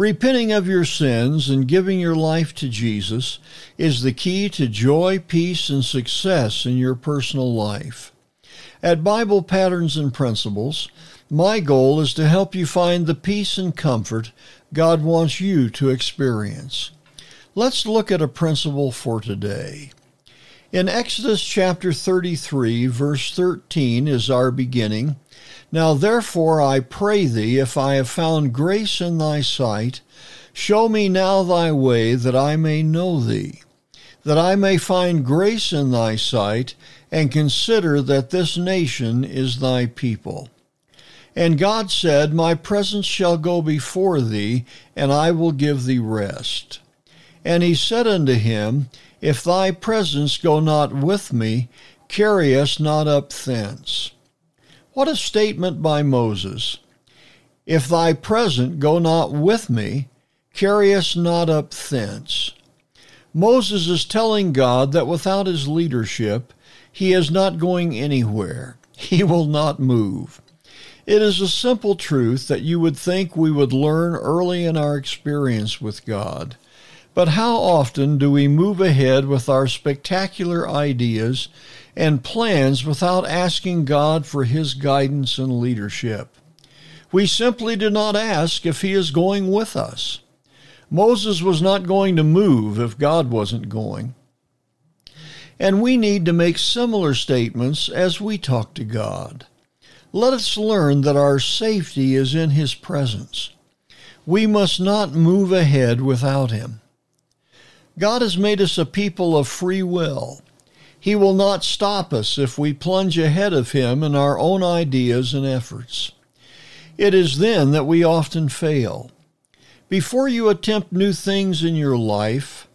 Repenting of your sins and giving your life to Jesus is the key to joy, peace, and success in your personal life. At Bible Patterns and Principles, my goal is to help you find the peace and comfort God wants you to experience. Let's look at a principle for today. In Exodus chapter 33, verse 13 is our beginning. Now therefore I pray thee, if I have found grace in thy sight, show me now thy way, that I may know thee, that I may find grace in thy sight, and consider that this nation is thy people. And God said, My presence shall go before thee, and I will give thee rest. And he said unto him, if thy presence go not with me, carry us not up thence. What a statement by Moses. If thy presence go not with me, carry us not up thence. Moses is telling God that without his leadership, he is not going anywhere. He will not move. It is a simple truth that you would think we would learn early in our experience with God. But how often do we move ahead with our spectacular ideas and plans without asking God for His guidance and leadership? We simply do not ask if He is going with us. Moses was not going to move if God wasn't going. And we need to make similar statements as we talk to God. Let us learn that our safety is in His presence. We must not move ahead without Him. God has made us a people of free will. He will not stop us if we plunge ahead of Him in our own ideas and efforts. It is then that we often fail. Before you attempt new things in your life,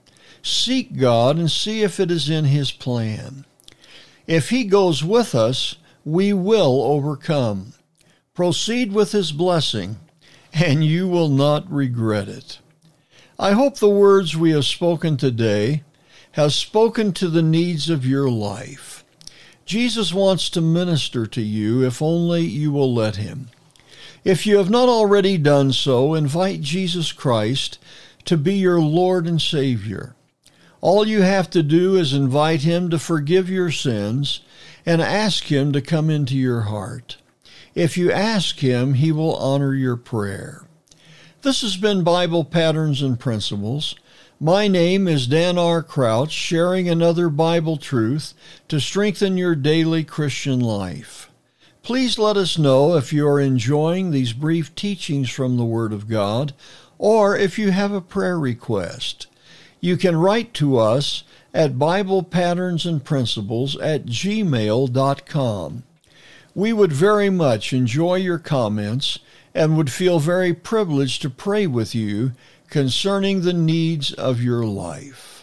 seek God and see if it is in His plan. If He goes with us, we will overcome. Proceed with His blessing, and you will not regret it. I hope the words we have spoken today have spoken to the needs of your life. Jesus wants to minister to you if only you will let him. If you have not already done so, invite Jesus Christ to be your Lord and Savior. All you have to do is invite him to forgive your sins and ask him to come into your heart. If you ask him, he will honor your prayer. This has been Bible Patterns and Principles. My name is Dan R. Crouch, sharing another Bible truth to strengthen your daily Christian life. Please let us know if you are enjoying these brief teachings from the Word of God or if you have a prayer request. You can write to us at Bible Patterns and Principles at gmail.com. We would very much enjoy your comments and would feel very privileged to pray with you concerning the needs of your life.